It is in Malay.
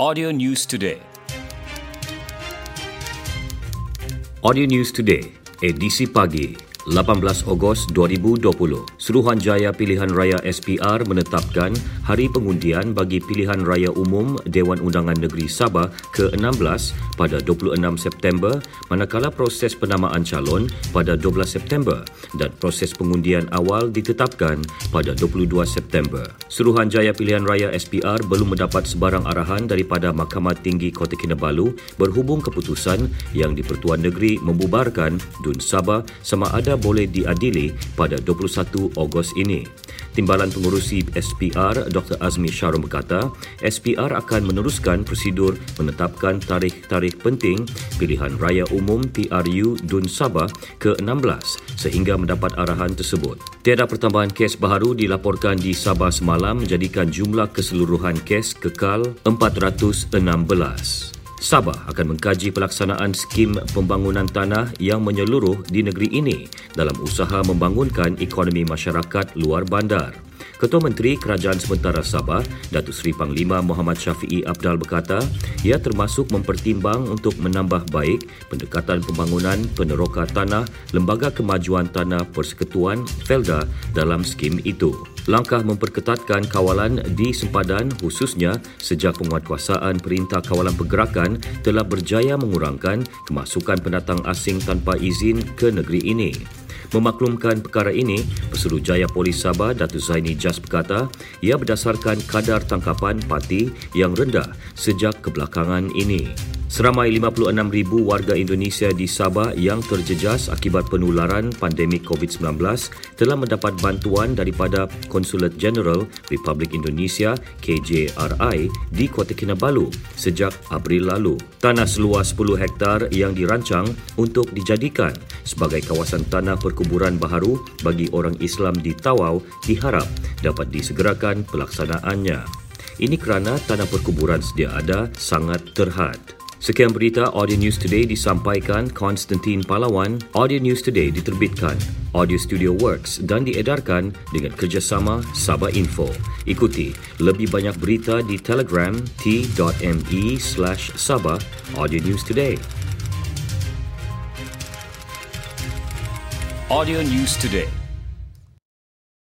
Audio News Today. Audio News Today, edisi pagi, 18 Ogos 2020. Suruhanjaya Pilihan Raya SPR menetapkan hari pengundian bagi Pilihan Raya Umum Dewan Undangan Negeri Sabah ke-16 pada 26 September manakala proses penamaan calon pada 12 September dan proses pengundian awal ditetapkan pada 22 September. Suruhanjaya Pilihan Raya SPR belum mendapat sebarang arahan daripada Mahkamah Tinggi Kota Kinabalu berhubung keputusan yang di-Pertuan Negeri membubarkan Dun Sabah sama ada boleh diadili pada 21 Ogos ini. Timbalan pengurusi SPR Dr. Azmi Sharum berkata, SPR akan meneruskan prosedur menetapkan tarikh-tarikh penting pilihan raya umum PRU Dun Sabah ke-16 sehingga mendapat arahan tersebut. Tiada pertambahan kes baharu dilaporkan di Sabah semalam menjadikan jumlah keseluruhan kes kekal 416. Sabah akan mengkaji pelaksanaan skim pembangunan tanah yang menyeluruh di negeri ini dalam usaha membangunkan ekonomi masyarakat luar bandar. Ketua Menteri Kerajaan Sementara Sabah, Datuk Seri Panglima Muhammad Syafiee Abdal berkata, ia termasuk mempertimbang untuk menambah baik pendekatan pembangunan peneroka tanah Lembaga Kemajuan Tanah Persekutuan Felda dalam skim itu. Langkah memperketatkan kawalan di sempadan khususnya sejak penguatkuasaan Perintah Kawalan Pergerakan telah berjaya mengurangkan kemasukan pendatang asing tanpa izin ke negeri ini. Memaklumkan perkara ini, Pesuruhjaya Polis Sabah Datuk Zaini Jas berkata, ia berdasarkan kadar tangkapan parti yang rendah sejak kebelakangan ini. Seramai 56,000 warga Indonesia di Sabah yang terjejas akibat penularan pandemik COVID-19 telah mendapat bantuan daripada Konsulat Jeneral Republik Indonesia KJRI di Kota Kinabalu sejak April lalu. Tanah seluas 10 hektar yang dirancang untuk dijadikan sebagai kawasan tanah perkuburan baharu bagi orang Islam di Tawau diharap dapat disegerakan pelaksanaannya. Ini kerana tanah perkuburan sedia ada sangat terhad. Sekian berita Audio News Today disampaikan Konstantin Palawan. Audio News Today diterbitkan Audio Studio Works dan diedarkan dengan kerjasama Sabah Info. Ikuti lebih banyak berita di Telegram t.me slash Sabah Audio News Today. Audio News Today.